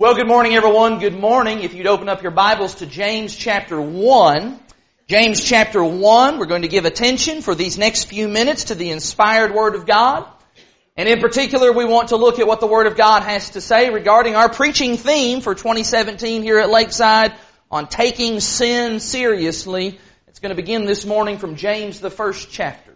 Well, good morning, everyone. Good morning. If you'd open up your Bibles to James chapter 1. James chapter 1, we're going to give attention for these next few minutes to the inspired Word of God. And in particular, we want to look at what the Word of God has to say regarding our preaching theme for 2017 here at Lakeside on taking sin seriously. It's going to begin this morning from James, the first chapter.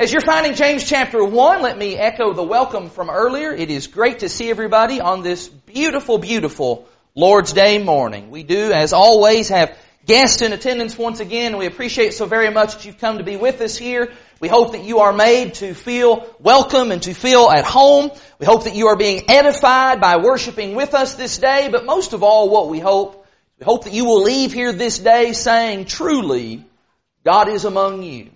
As you're finding James chapter 1, let me echo the welcome from earlier. It is great to see everybody on this beautiful, beautiful Lord's Day morning. We do, as always, have guests in attendance once again. We appreciate so very much that you've come to be with us here. We hope that you are made to feel welcome and to feel at home. We hope that you are being edified by worshiping with us this day, but most of all, what we hope, we hope that you will leave here this day saying, truly, God is among you.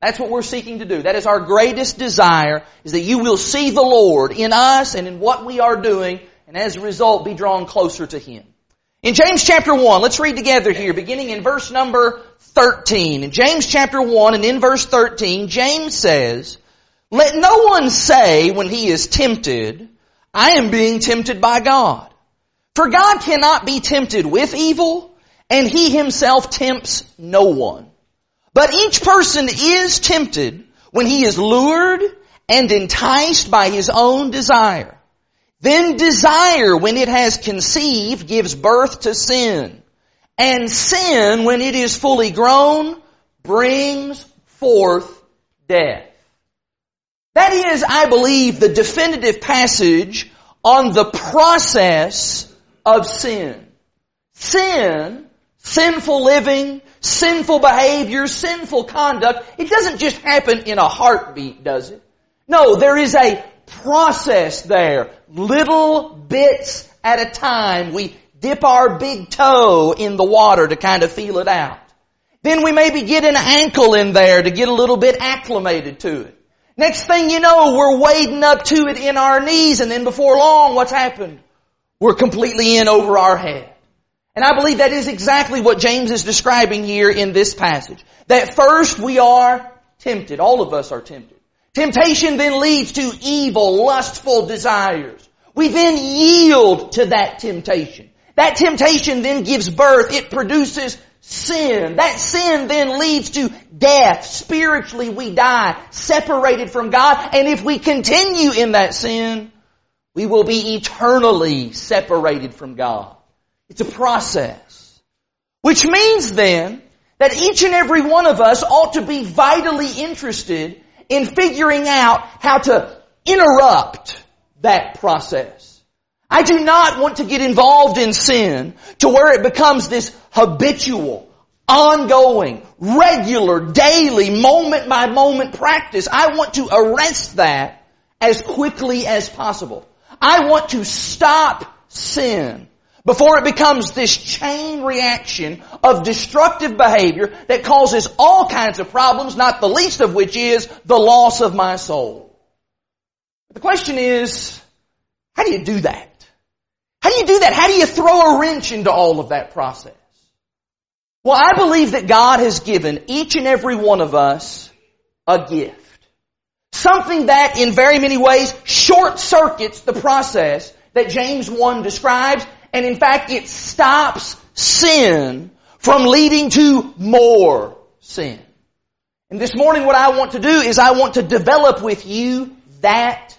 That's what we're seeking to do. That is our greatest desire, is that you will see the Lord in us and in what we are doing, and as a result be drawn closer to Him. In James chapter 1, let's read together here, beginning in verse number 13. In James chapter 1 and in verse 13, James says, Let no one say when he is tempted, I am being tempted by God. For God cannot be tempted with evil, and He Himself tempts no one. But each person is tempted when he is lured and enticed by his own desire. Then desire, when it has conceived, gives birth to sin. And sin, when it is fully grown, brings forth death. That is, I believe, the definitive passage on the process of sin. Sin, sinful living, sinful behavior, sinful conduct, it doesn't just happen in a heartbeat, does it? No, there is a process there. Little bits at a time. We dip our big toe in the water to kind of feel it out. Then we maybe get an ankle in there to get a little bit acclimated to it. Next thing you know, we're wading up to it in our knees and then before long, what's happened? We're completely in over our head. And I believe that is exactly what James is describing here in this passage. That first we are tempted. All of us are tempted. Temptation then leads to evil, lustful desires. We then yield to that temptation. That temptation then gives birth. It produces sin. That sin then leads to death. Spiritually we die, separated from God. And if we continue in that sin, we will be eternally separated from God. It's a process. Which means then that each and every one of us ought to be vitally interested in figuring out how to interrupt that process. I do not want to get involved in sin to where it becomes this habitual, ongoing, regular, daily, moment by moment practice. I want to arrest that as quickly as possible. I want to stop sin before it becomes this chain reaction of destructive behavior that causes all kinds of problems, not the least of which is the loss of my soul. The question is, how do you do that? How do you do that? How do you throw a wrench into all of that process? Well, I believe that God has given each and every one of us a gift. Something that in very many ways short circuits the process that James 1 describes and in fact it stops sin from leading to more sin. And this morning what I want to do is I want to develop with you that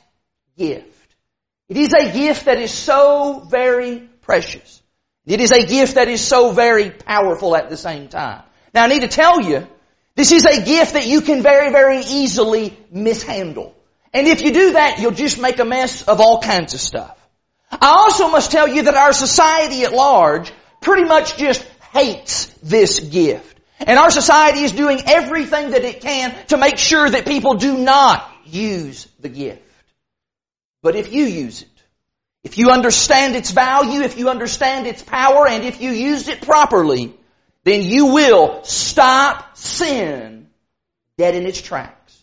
gift. It is a gift that is so very precious. It is a gift that is so very powerful at the same time. Now I need to tell you, this is a gift that you can very, very easily mishandle. And if you do that, you'll just make a mess of all kinds of stuff. I also must tell you that our society at large pretty much just hates this gift. And our society is doing everything that it can to make sure that people do not use the gift. But if you use it, if you understand its value, if you understand its power, and if you use it properly, then you will stop sin dead in its tracks.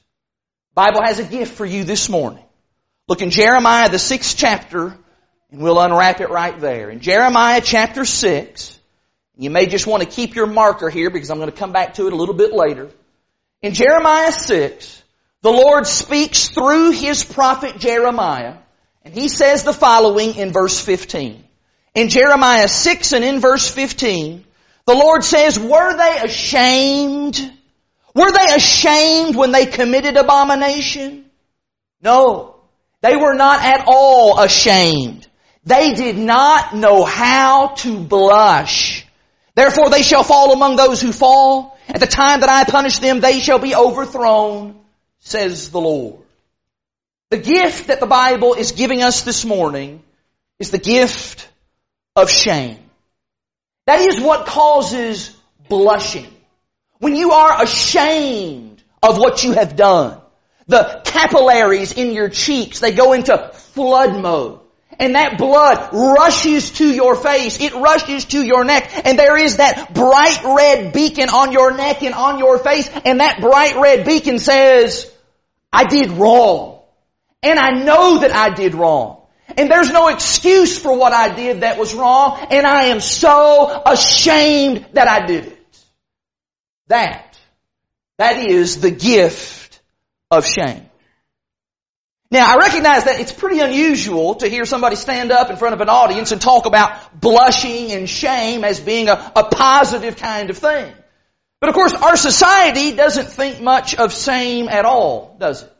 The Bible has a gift for you this morning. Look in Jeremiah, the sixth chapter, and we'll unwrap it right there. In Jeremiah chapter 6, you may just want to keep your marker here because I'm going to come back to it a little bit later. In Jeremiah 6, the Lord speaks through his prophet Jeremiah And he says the following in verse 15. In Jeremiah 6 and in verse 15, the Lord says, were they ashamed? Were they ashamed when they committed abomination? No. They were not at all ashamed. They did not know how to blush. Therefore they shall fall among those who fall. At the time that I punish them, they shall be overthrown, says the Lord. The gift that the Bible is giving us this morning is the gift of shame. That is what causes blushing. When you are ashamed of what you have done, the capillaries in your cheeks, they go into flood mode. And that blood rushes to your face. It rushes to your neck. And there is that bright red beacon on your neck and on your face. And that bright red beacon says, I did wrong. And I know that I did wrong. And there's no excuse for what I did that was wrong. And I am so ashamed that I did it. That, that is the gift of shame. Now, I recognize that it's pretty unusual to hear somebody stand up in front of an audience and talk about blushing and shame as being a, a positive kind of thing. But of course, our society doesn't think much of shame at all, does it?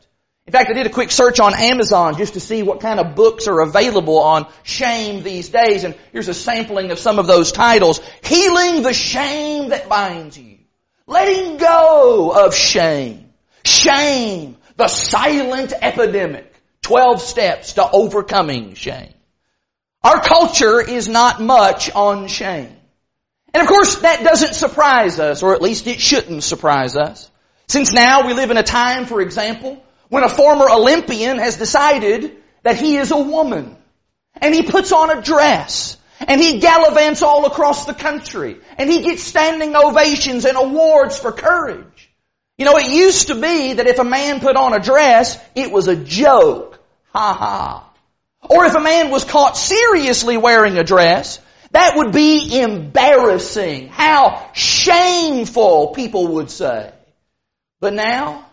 In fact, I did a quick search on Amazon just to see what kind of books are available on shame these days, and here's a sampling of some of those titles. Healing the shame that binds you. Letting go of shame. Shame the silent epidemic. 12 steps to overcoming shame. Our culture is not much on shame. And of course, that doesn't surprise us, or at least it shouldn't surprise us. Since now we live in a time, for example, when a former Olympian has decided that he is a woman. And he puts on a dress. And he gallivants all across the country. And he gets standing ovations and awards for courage. You know, it used to be that if a man put on a dress, it was a joke. Ha ha. Or if a man was caught seriously wearing a dress, that would be embarrassing. How shameful, people would say. But now,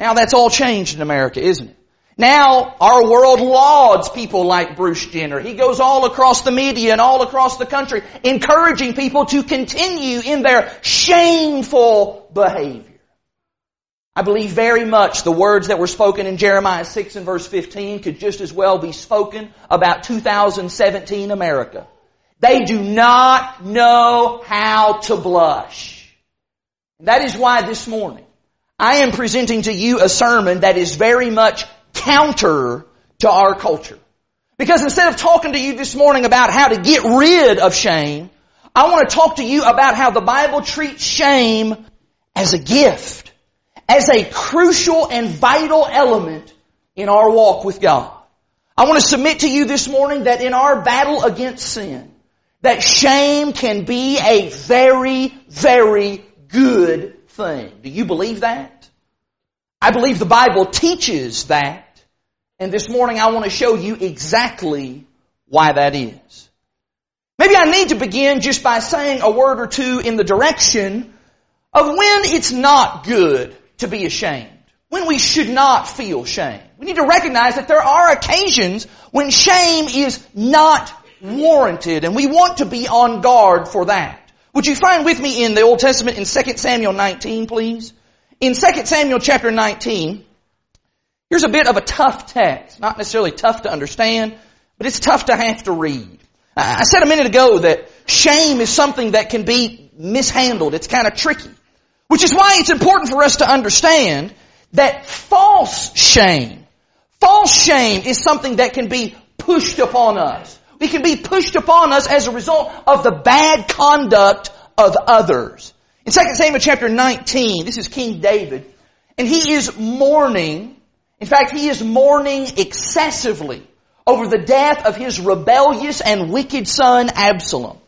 now that's all changed in America, isn't it? Now, our world lauds people like Bruce Jenner. He goes all across the media and all across the country, encouraging people to continue in their shameful behavior. I believe very much the words that were spoken in Jeremiah 6 and verse 15 could just as well be spoken about 2017 America. They do not know how to blush. That is why this morning I am presenting to you a sermon that is very much counter to our culture. Because instead of talking to you this morning about how to get rid of shame, I want to talk to you about how the Bible treats shame as a gift as a crucial and vital element in our walk with God. I want to submit to you this morning that in our battle against sin, that shame can be a very, very good thing. Do you believe that? I believe the Bible teaches that. And this morning I want to show you exactly why that is. Maybe I need to begin just by saying a word or two in the direction of when it's not good to be ashamed. When we should not feel shame. We need to recognize that there are occasions when shame is not warranted and we want to be on guard for that. Would you find with me in the Old Testament in 2 Samuel 19, please? In 2 Samuel chapter 19, here's a bit of a tough text. Not necessarily tough to understand, but it's tough to have to read. I said a minute ago that shame is something that can be mishandled. It's kind of tricky. Which is why it's important for us to understand that false shame, false shame is something that can be pushed upon us. It can be pushed upon us as a result of the bad conduct of others. In 2 Samuel chapter 19, this is King David, and he is mourning, in fact, he is mourning excessively over the death of his rebellious and wicked son Absalom.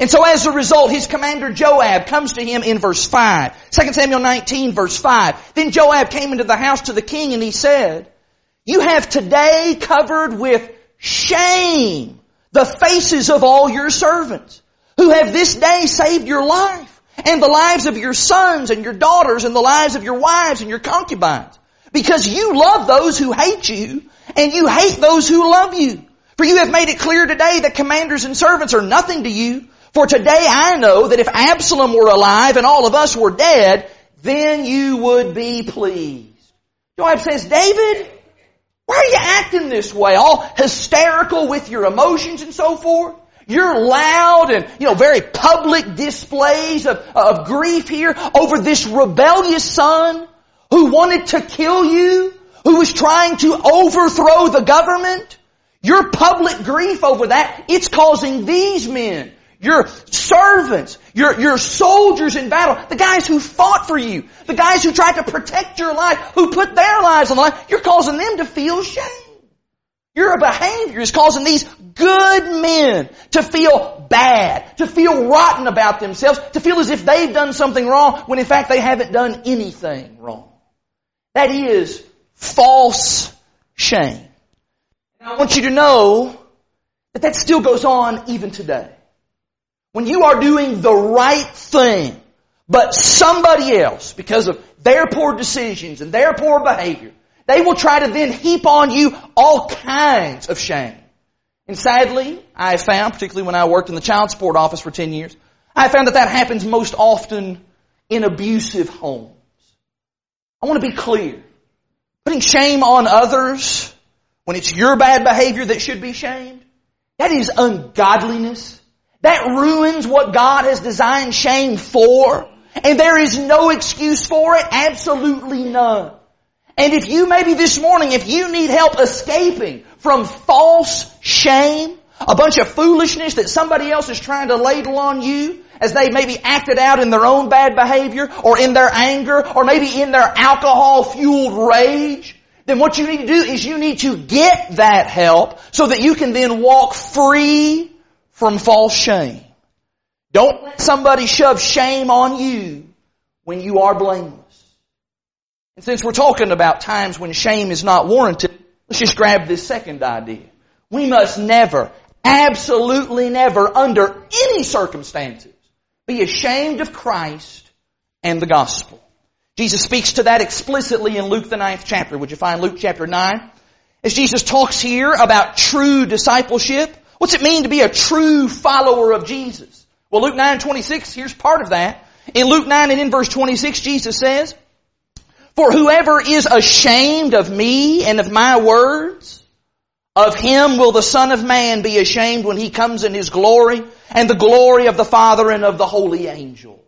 And so as a result, his commander Joab comes to him in verse 5. 2 Samuel 19 verse 5. Then Joab came into the house to the king and he said, You have today covered with shame the faces of all your servants who have this day saved your life and the lives of your sons and your daughters and the lives of your wives and your concubines. Because you love those who hate you, and you hate those who love you. For you have made it clear today that commanders and servants are nothing to you. For today I know that if Absalom were alive and all of us were dead, then you would be pleased. Joab says, David, why are you acting this way? All hysterical with your emotions and so forth? You're loud and, you know, very public displays of, of grief here over this rebellious son who wanted to kill you, who was trying to overthrow the government. Your public grief over that, it's causing these men, your servants, your, your soldiers in battle, the guys who fought for you, the guys who tried to protect your life, who put their lives on the line, you're causing them to feel shame. Your behavior is causing these good men to feel bad, to feel rotten about themselves, to feel as if they've done something wrong when in fact they haven't done anything wrong. That is false shame. And I want you to know that that still goes on even today. When you are doing the right thing, but somebody else, because of their poor decisions and their poor behavior, they will try to then heap on you all kinds of shame. And sadly, I found, particularly when I worked in the child support office for 10 years, I found that that happens most often in abusive homes. I want to be clear. Putting shame on others when it's your bad behavior that should be shamed, that is ungodliness. That ruins what God has designed shame for. And there is no excuse for it, absolutely none. And if you maybe this morning, if you need help escaping from false shame, a bunch of foolishness that somebody else is trying to ladle on you as they maybe acted out in their own bad behavior or in their anger or maybe in their alcohol fueled rage, then what you need to do is you need to get that help so that you can then walk free from false shame. Don't let somebody shove shame on you when you are blameless. And since we're talking about times when shame is not warranted, let's just grab this second idea. We must never, absolutely never, under any circumstances, be ashamed of Christ and the gospel. Jesus speaks to that explicitly in Luke the ninth chapter. Would you find Luke chapter 9? As Jesus talks here about true discipleship, what's it mean to be a true follower of Jesus? Well, Luke 9, 26, here's part of that. In Luke 9 and in verse 26, Jesus says, For whoever is ashamed of me and of my words, of him will the Son of Man be ashamed when he comes in his glory and the glory of the Father and of the holy angels.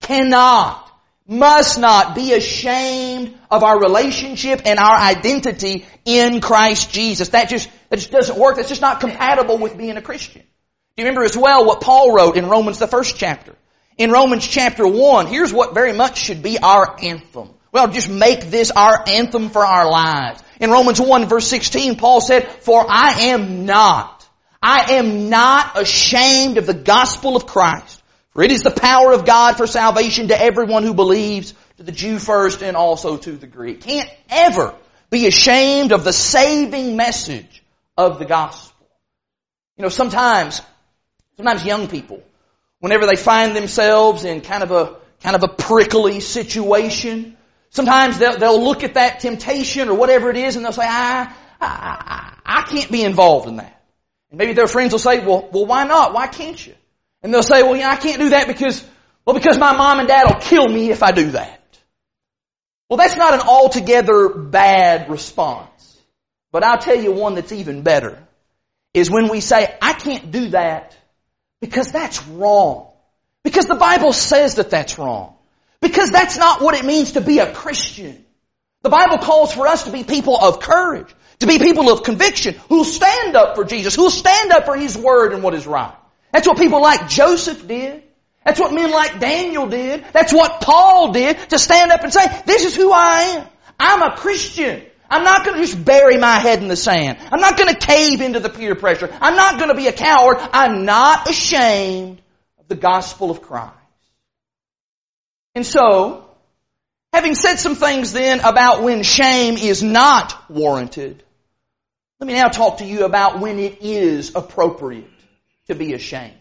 Cannot must not be ashamed of our relationship and our identity in Christ Jesus. That just, that just doesn't work. That's just not compatible with being a Christian. Do you remember as well what Paul wrote in Romans the first chapter? In Romans chapter 1, here's what very much should be our anthem. Well, just make this our anthem for our lives. In Romans 1 verse 16, Paul said, For I am not, I am not ashamed of the gospel of Christ. For it is the power of God for salvation to everyone who believes, to the Jew first and also to the Greek. Can't ever be ashamed of the saving message of the gospel. You know, sometimes, sometimes young people, whenever they find themselves in kind of a, kind of a prickly situation, sometimes they'll, they'll look at that temptation or whatever it is and they'll say, I, I, I, I can't be involved in that. And maybe their friends will say, well, well, why not? Why can't you? And they'll say, well, know, I can't do that because, well, because my mom and dad will kill me if I do that. Well, that's not an altogether bad response. But I'll tell you one that's even better is when we say, I can't do that because that's wrong. Because the Bible says that that's wrong. Because that's not what it means to be a Christian. The Bible calls for us to be people of courage, to be people of conviction, who'll stand up for Jesus, who'll stand up for His Word and what is right. That's what people like Joseph did. That's what men like Daniel did. That's what Paul did to stand up and say, this is who I am. I'm a Christian. I'm not going to just bury my head in the sand. I'm not going to cave into the peer pressure. I'm not going to be a coward. I'm not ashamed of the gospel of Christ. And so, having said some things then about when shame is not warranted, let me now talk to you about when it is appropriate to be ashamed.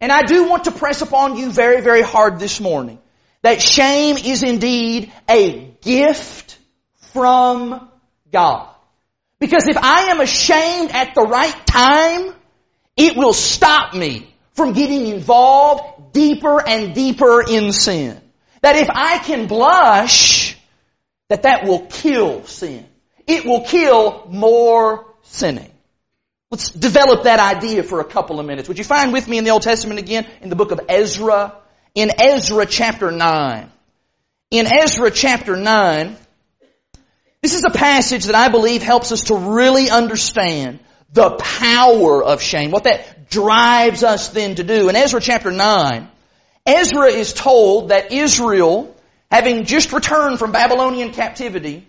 And I do want to press upon you very, very hard this morning that shame is indeed a gift from God. Because if I am ashamed at the right time, it will stop me from getting involved deeper and deeper in sin. That if I can blush, that that will kill sin. It will kill more sinning. Let's develop that idea for a couple of minutes. Would you find with me in the Old Testament again in the book of Ezra? In Ezra chapter 9. In Ezra chapter 9, this is a passage that I believe helps us to really understand the power of shame, what that drives us then to do. In Ezra chapter 9, Ezra is told that Israel, having just returned from Babylonian captivity,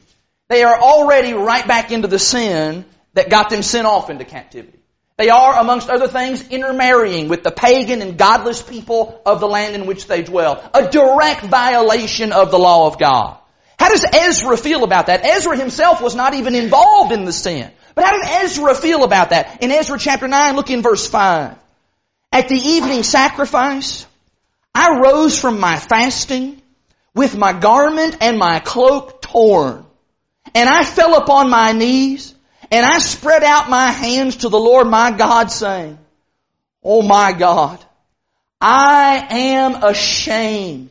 they are already right back into the sin that got them sent off into captivity. They are, amongst other things, intermarrying with the pagan and godless people of the land in which they dwell. A direct violation of the law of God. How does Ezra feel about that? Ezra himself was not even involved in the sin. But how did Ezra feel about that? In Ezra chapter 9, look in verse 5. At the evening sacrifice, I rose from my fasting with my garment and my cloak torn. And I fell upon my knees and I spread out my hands to the Lord my God saying, Oh my God, I am ashamed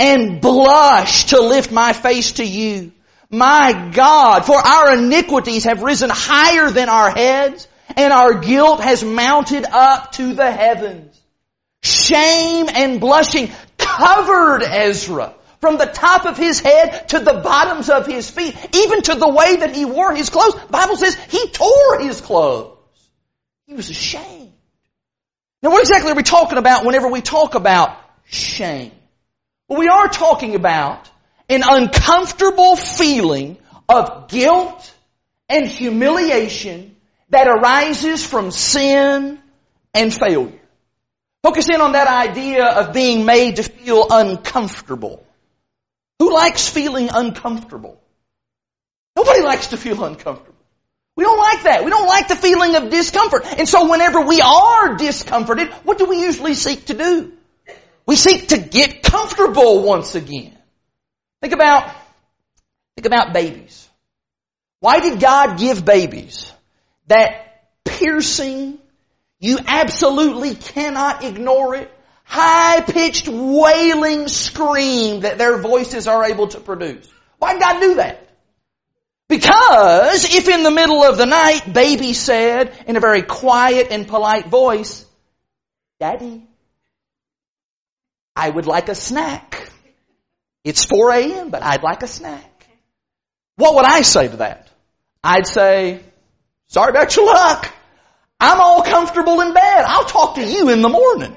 and blush to lift my face to you. My God, for our iniquities have risen higher than our heads and our guilt has mounted up to the heavens. Shame and blushing covered Ezra from the top of his head to the bottoms of his feet, even to the way that he wore his clothes. The Bible says he tore his clothes. He was ashamed. Now what exactly are we talking about whenever we talk about shame? Well, we are talking about an uncomfortable feeling of guilt and humiliation that arises from sin and failure. Focus in on that idea of being made to feel uncomfortable. Who likes feeling uncomfortable? Nobody likes to feel uncomfortable. We don't like that. We don't like the feeling of discomfort. And so whenever we are discomforted, what do we usually seek to do? We seek to get comfortable once again. Think about, think about babies. Why did God give babies that piercing, you absolutely cannot ignore it, high-pitched wailing scream that their voices are able to produce? Why did God do that? Because if in the middle of the night baby said in a very quiet and polite voice, Daddy, I would like a snack. It's 4 a.m., but I'd like a snack. What would I say to that? I'd say, sorry about your luck. I'm all comfortable in bed. I'll talk to you in the morning.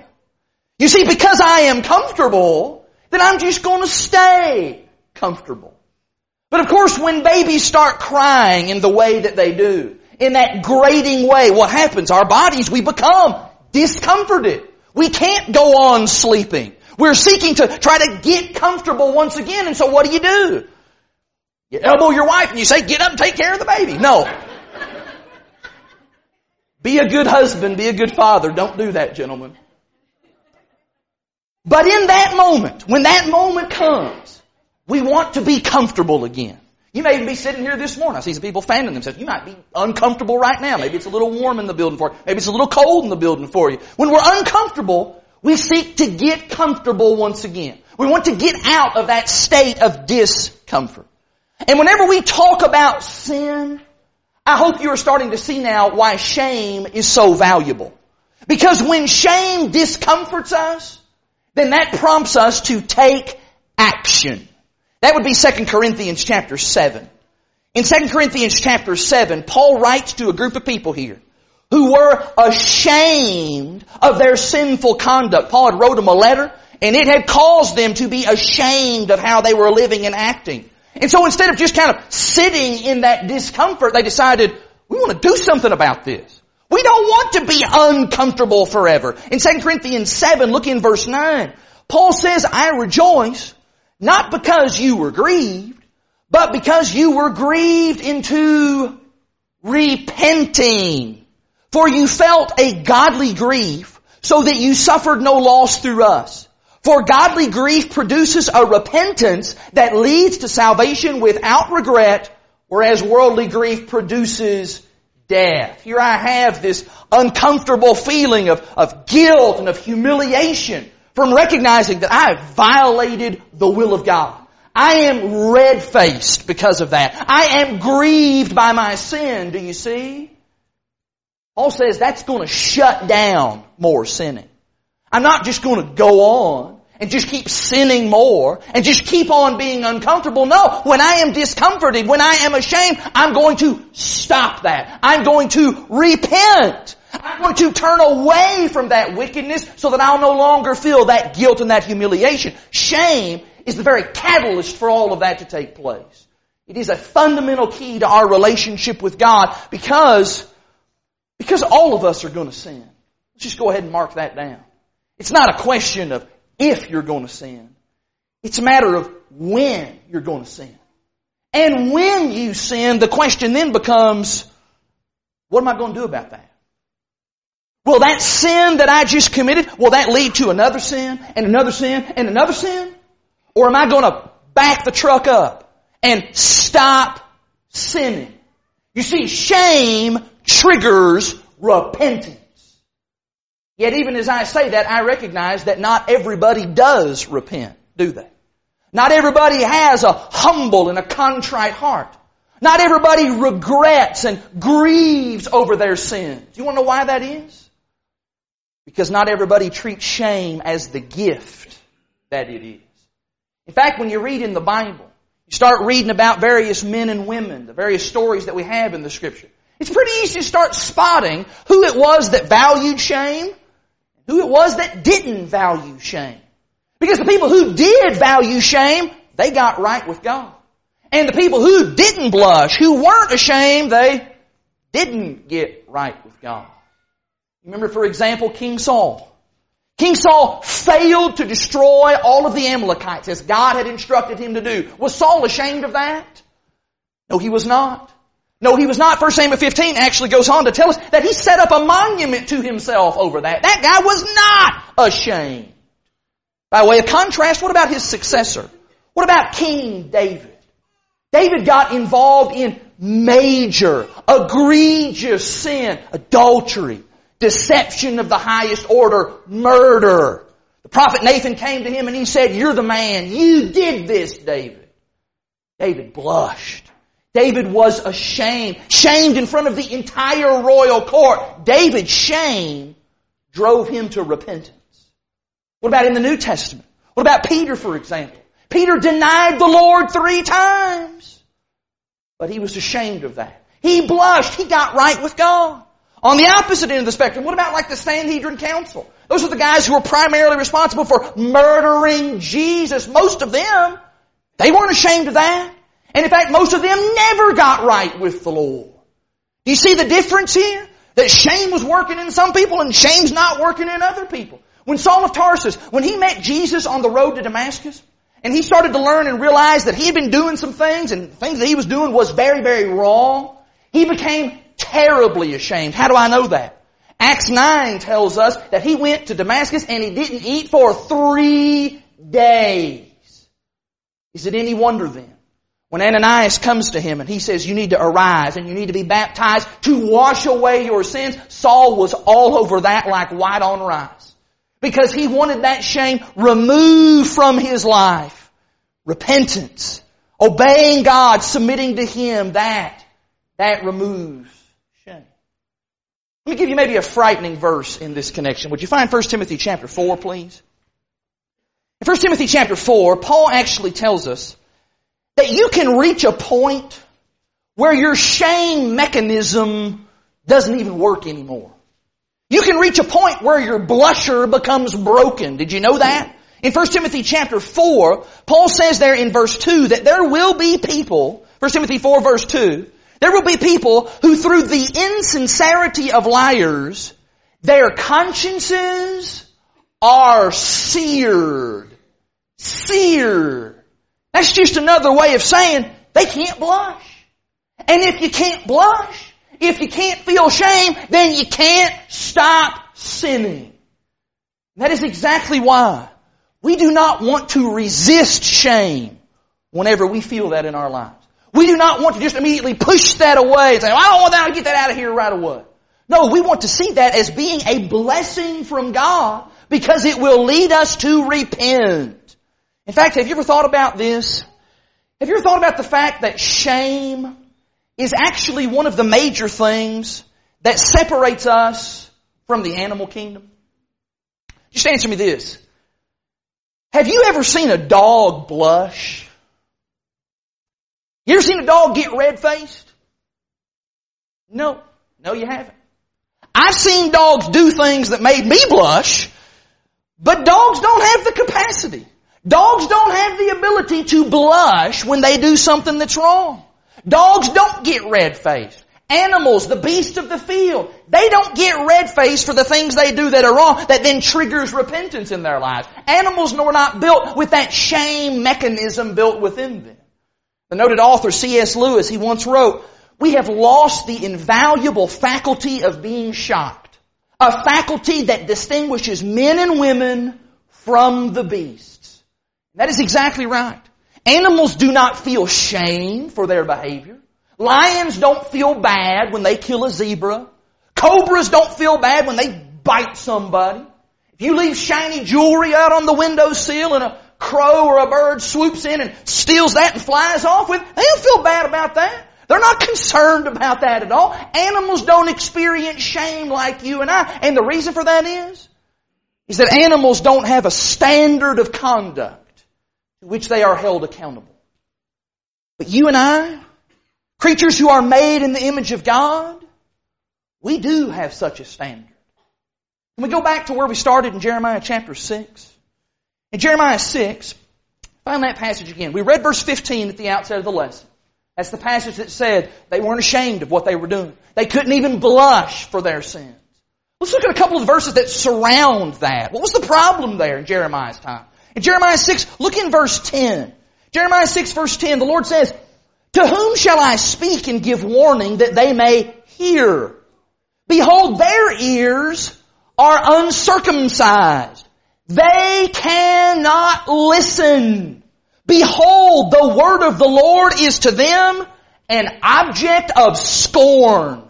You see, because I am comfortable, then I'm just going to stay comfortable. But of course, when babies start crying in the way that they do, in that grating way, what happens? Our bodies, we become discomforted. We can't go on sleeping. We're seeking to try to get comfortable once again, and so what do you do? You elbow your wife and you say, get up and take care of the baby. No. Be a good husband, be a good father. Don't do that, gentlemen. But in that moment, when that moment comes, we want to be comfortable again. You may be sitting here this morning. I see some people fanning themselves. You might be uncomfortable right now. Maybe it's a little warm in the building for you. Maybe it's a little cold in the building for you. When we're uncomfortable, we seek to get comfortable once again. We want to get out of that state of discomfort. And whenever we talk about sin, I hope you are starting to see now why shame is so valuable. Because when shame discomforts us, then that prompts us to take action. That would be 2 Corinthians chapter 7. In 2 Corinthians chapter 7, Paul writes to a group of people here who were ashamed of their sinful conduct. Paul had wrote them a letter and it had caused them to be ashamed of how they were living and acting. And so instead of just kind of sitting in that discomfort, they decided, we want to do something about this. We don't want to be uncomfortable forever. In 2 Corinthians 7, look in verse 9. Paul says, I rejoice not because you were grieved, but because you were grieved into repenting. For you felt a godly grief, so that you suffered no loss through us. For godly grief produces a repentance that leads to salvation without regret, whereas worldly grief produces death. Here I have this uncomfortable feeling of, of guilt and of humiliation from recognizing that I have violated the will of God. I am red-faced because of that. I am grieved by my sin, do you see? Paul says that's going to shut down more sinning. I'm not just going to go on and just keep sinning more and just keep on being uncomfortable. No, when I am discomforted, when I am ashamed, I'm going to stop that. I'm going to repent. I'm going to turn away from that wickedness so that I'll no longer feel that guilt and that humiliation. Shame is the very catalyst for all of that to take place. It is a fundamental key to our relationship with God because, because all of us are going to sin. Let's just go ahead and mark that down. It's not a question of if you're going to sin. It's a matter of when you're going to sin. And when you sin, the question then becomes, what am I going to do about that? Will that sin that I just committed, will that lead to another sin and another sin and another sin? Or am I going to back the truck up and stop sinning? You see, shame triggers repentance. Yet even as I say that, I recognize that not everybody does repent, do they? Not everybody has a humble and a contrite heart. Not everybody regrets and grieves over their sins. Do you want to know why that is? Because not everybody treats shame as the gift that it is. In fact, when you read in the Bible, you start reading about various men and women, the various stories that we have in the scripture. It's pretty easy to start spotting who it was that valued shame who it was that didn't value shame. Because the people who did value shame, they got right with God. And the people who didn't blush, who weren't ashamed, they didn't get right with God. Remember, for example, King Saul. King Saul failed to destroy all of the Amalekites as God had instructed him to do. Was Saul ashamed of that? No, he was not. No, he was not. 1 Samuel 15 actually goes on to tell us that he set up a monument to himself over that. That guy was not ashamed. By way of contrast, what about his successor? What about King David? David got involved in major, egregious sin, adultery, deception of the highest order, murder. The prophet Nathan came to him and he said, you're the man. You did this, David. David blushed. David was ashamed, shamed in front of the entire royal court. David's shame drove him to repentance. What about in the New Testament? What about Peter, for example? Peter denied the Lord three times. But he was ashamed of that. He blushed. He got right with God. On the opposite end of the spectrum, what about like the Sanhedrin Council? Those are the guys who were primarily responsible for murdering Jesus. Most of them, they weren't ashamed of that. And in fact, most of them never got right with the Lord. Do you see the difference here? That shame was working in some people and shame's not working in other people. When Saul of Tarsus, when he met Jesus on the road to Damascus, and he started to learn and realize that he had been doing some things and things that he was doing was very, very wrong, he became terribly ashamed. How do I know that? Acts 9 tells us that he went to Damascus and he didn't eat for three days. Is it any wonder then when Ananias comes to him and he says, you need to arise and you need to be baptized to wash away your sins, Saul was all over that like white on rice. Because he wanted that shame removed from his life. Repentance. Obeying God, submitting to Him, that, that removes shame. Let me give you maybe a frightening verse in this connection. Would you find 1 Timothy chapter 4, please? In 1 Timothy chapter 4, Paul actually tells us that you can reach a point where your shame mechanism doesn't even work anymore. You can reach a point where your blusher becomes broken. Did you know that? In 1 Timothy chapter 4, Paul says there in verse 2 that there will be people, 1 Timothy 4 verse 2, there will be people who through the insincerity of liars, their consciences are seared. Seared. That's just another way of saying they can't blush. And if you can't blush, if you can't feel shame, then you can't stop sinning. That is exactly why We do not want to resist shame whenever we feel that in our lives. We do not want to just immediately push that away and say, I don't want that, I'll get that out of here right away. No, we want to see that as being a blessing from God because it will lead us to repent. In fact, have you ever thought about this? Have you ever thought about the fact that shame is actually one of the major things that separates us from the animal kingdom? Just answer me this. Have you ever seen a dog blush? You ever seen a dog get red faced? No. No, you haven't. I've seen dogs do things that made me blush, but dogs don't have the capacity. Dogs don't have the ability to blush when they do something that's wrong. Dogs don't get red faced. Animals, the beasts of the field, they don't get red faced for the things they do that are wrong that then triggers repentance in their lives. Animals were not built with that shame mechanism built within them. The noted author C.S. Lewis, he once wrote, we have lost the invaluable faculty of being shocked. A faculty that distinguishes men and women from the beasts. That is exactly right. Animals do not feel shame for their behavior. Lions don't feel bad when they kill a zebra. Cobras don't feel bad when they bite somebody. If you leave shiny jewelry out on the windowsill and a crow or a bird swoops in and steals that and flies off with, they don't feel bad about that. They're not concerned about that at all. Animals don't experience shame like you and I. And the reason for that is, is that animals don't have a standard of conduct to which they are held accountable. But you and I, creatures who are made in the image of God, we do have such a standard. Can we go back to where we started in Jeremiah chapter 6? In Jeremiah 6, find that passage again. We read verse 15 at the outset of the lesson. That's the passage that said they weren't ashamed of what they were doing. They couldn't even blush for their sins. Let's look at a couple of verses that surround that. What was the problem there in Jeremiah's time? In Jeremiah 6, look in verse 10. Jeremiah 6 verse 10, the Lord says, To whom shall I speak and give warning that they may hear? Behold, their ears are uncircumcised they cannot listen. Behold, the word of the Lord is to them an object of scorn.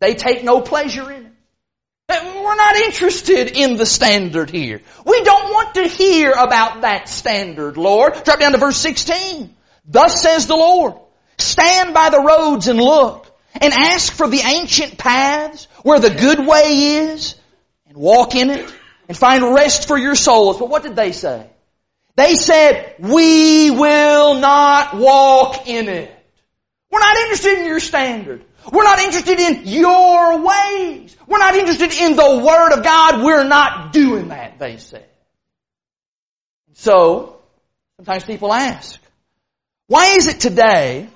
They take no pleasure in it. We're not interested in the standard here. We don't want to hear about that standard, Lord. Drop down to verse 16. Thus says the Lord, stand by the roads and look and ask for the ancient paths where the good way is and walk in it and find rest for your souls. But what did they say? They said, we will not walk in it. We're not interested in your standard. We're not interested in your ways. We're not interested in the Word of God. We're not doing that, they said. So, sometimes people ask, why is it today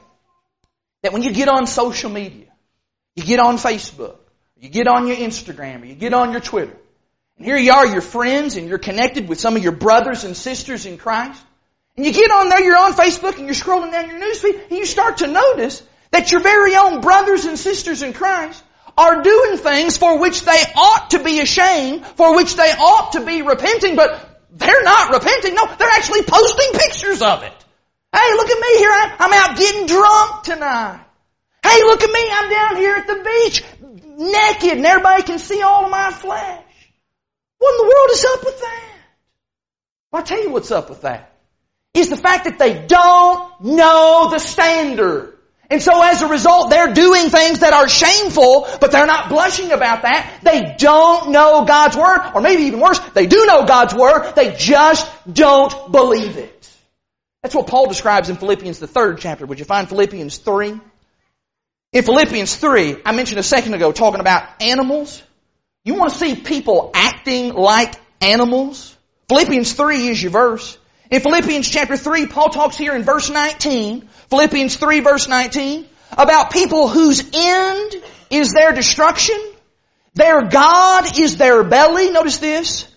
that when you get on social media, you get on Facebook, you get on your Instagram, or you get on your Twitter, and here you are, you're friends, and you're connected with some of your brothers and sisters in Christ. And you get on there, you're on Facebook, and you're scrolling down your newsfeed, and you start to notice that your very own brothers and sisters in Christ are doing things for which they ought to be ashamed, for which they ought to be repenting, but they're not repenting. No, they're actually posting pictures of it. Hey, look at me here. I'm out getting drunk tonight. Hey, look at me. I'm down here at the beach naked and everybody can see all of my flesh. What in the world is up with that? Well, I'll tell you what's up with that. Is the fact that they don't know the standard. And so as a result, they're doing things that are shameful, but they're not blushing about that. They don't know God's Word, or maybe even worse, they do know God's Word, they just don't believe it. That's what Paul describes in Philippians, the third chapter. Would you find Philippians 3? In Philippians 3, I mentioned a second ago talking about animals. You want to see people acting like animals? Philippians 3 is your verse. In Philippians chapter 3, Paul talks here in verse 19, Philippians 3 verse 19, about people whose end is their destruction. Their God is their belly. Notice this.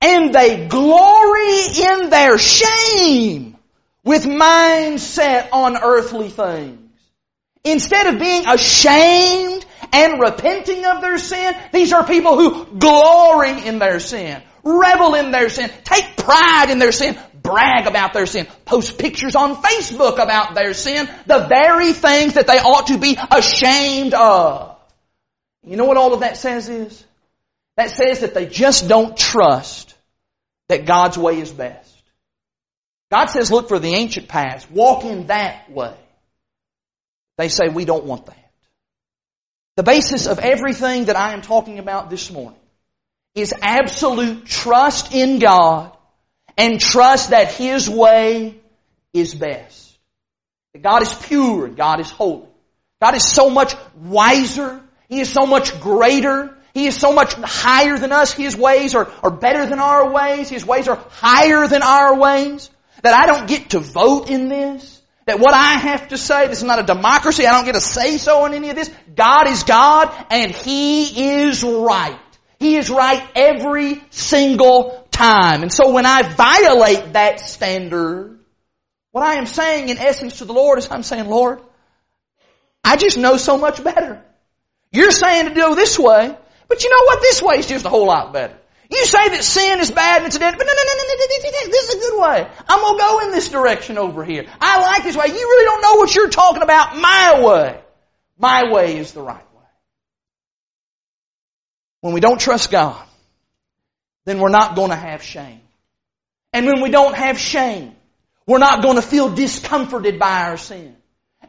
And they glory in their shame with minds set on earthly things. Instead of being ashamed and repenting of their sin. These are people who glory in their sin. revel in their sin, take pride in their sin, brag about their sin, post pictures on Facebook about their sin, the very things that they ought to be ashamed of. You know what all of that says is? That says that they just don't trust that God's way is best. God says look for the ancient paths, walk in that way. They say we don't want that. The basis of everything that I am talking about this morning is absolute trust in God and trust that His way is best. That God is pure and God is holy. God is so much wiser. He is so much greater. He is so much higher than us. His ways are, are better than our ways. His ways are higher than our ways. That I don't get to vote in this. That what I have to say, this is not a democracy. I don't get to say so in any of this. God is God and He is right. He is right every single time. And so when I violate that standard, what I am saying in essence to the Lord is I'm saying, Lord, I just know so much better. You're saying to do this way, but you know what? This way is just a whole lot better. You say that sin is bad and it's a dead, but no, no, no, no, no, this is a good way. I'm gonna go in this direction over here. I like this way. You really don't know what you're talking about my way. My way is the right way. When we don't trust God, then we're not going to have shame. And when we don't have shame, we're not going to feel discomforted by our sin.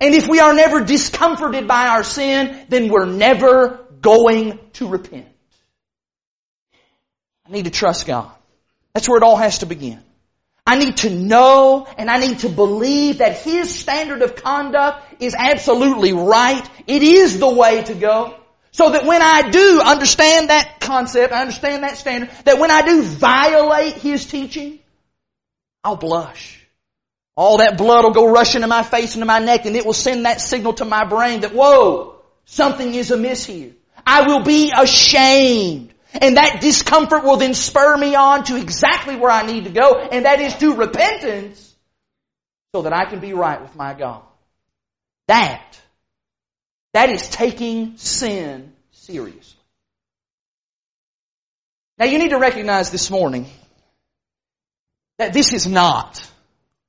And if we are never discomforted by our sin, then we're never going to repent. I need to trust God. That's where it all has to begin. I need to know and I need to believe that His standard of conduct is absolutely right. It is the way to go. So that when I do understand that concept, I understand that standard, that when I do violate His teaching, I'll blush. All that blood will go rushing to my face and to my neck and it will send that signal to my brain that, whoa, something is amiss here. I will be ashamed. And that discomfort will then spur me on to exactly where I need to go, and that is to repentance, so that I can be right with my God. That that is taking sin seriously. Now you need to recognize this morning that this is not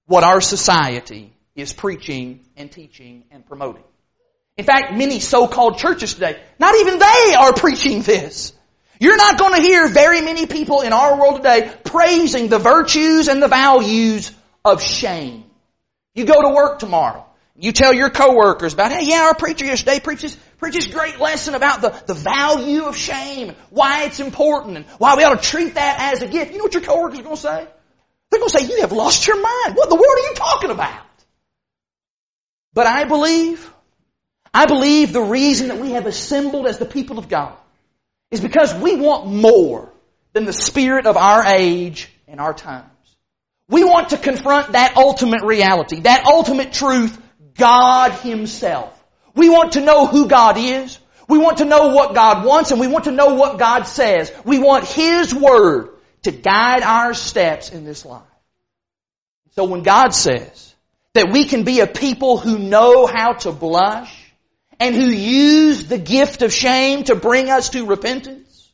what our society is preaching and teaching and promoting. In fact, many so-called churches today, not even they are preaching this. You're not going to hear very many people in our world today praising the virtues and the values of shame. You go to work tomorrow. You tell your coworkers about, hey, yeah, our preacher yesterday preaches preaches great lesson about the, the value of shame, and why it's important, and why we ought to treat that as a gift. You know what your coworkers are going to say? They're going to say, you have lost your mind. What in the world are you talking about? But I believe, I believe the reason that we have assembled as the people of God is because we want more than the spirit of our age and our times. We want to confront that ultimate reality, that ultimate truth God Himself. We want to know who God is. We want to know what God wants and we want to know what God says. We want His Word to guide our steps in this life. So when God says that we can be a people who know how to blush and who use the gift of shame to bring us to repentance,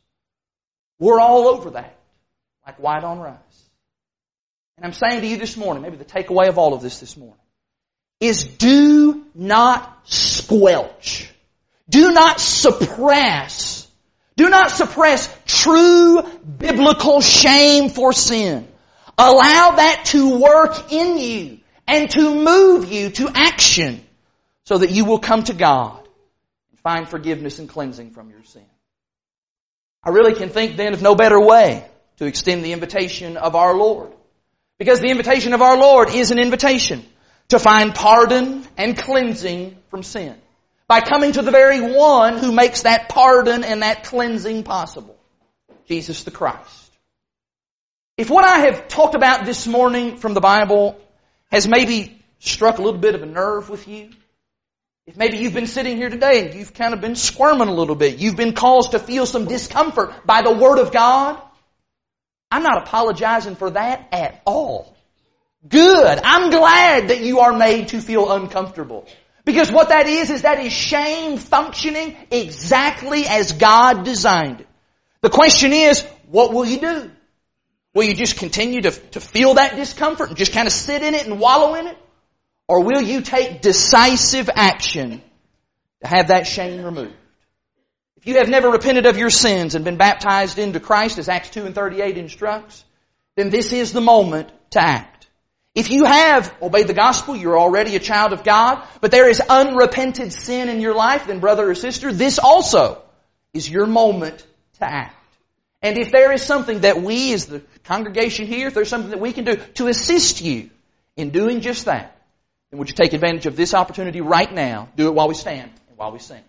we're all over that. Like white on rice. And I'm saying to you this morning, maybe the takeaway of all of this this morning, is do not squelch. Do not suppress. Do not suppress true biblical shame for sin. Allow that to work in you and to move you to action so that you will come to God and find forgiveness and cleansing from your sin. I really can think then of no better way to extend the invitation of our Lord. Because the invitation of our Lord is an invitation to find pardon and cleansing from sin by coming to the very one who makes that pardon and that cleansing possible. Jesus the Christ. If what I have talked about this morning from the Bible has maybe struck a little bit of a nerve with you, if maybe you've been sitting here today and you've kind of been squirming a little bit, you've been caused to feel some discomfort by the Word of God, I'm not apologizing for that at all. Good. I'm glad that you are made to feel uncomfortable. Because what that is, is that is shame functioning exactly as God designed it. The question is, what will you do? Will you just continue to, to feel that discomfort and just kind of sit in it and wallow in it? Or will you take decisive action to have that shame removed? If you have never repented of your sins and been baptized into Christ, as Acts 2 and 38 instructs, then this is the moment to act. If you have obeyed the gospel, you're already a child of God, but there is unrepented sin in your life, then brother or sister, this also is your moment to act. And if there is something that we as the congregation here, if there's something that we can do to assist you in doing just that, then would you take advantage of this opportunity right now? Do it while we stand and while we sing.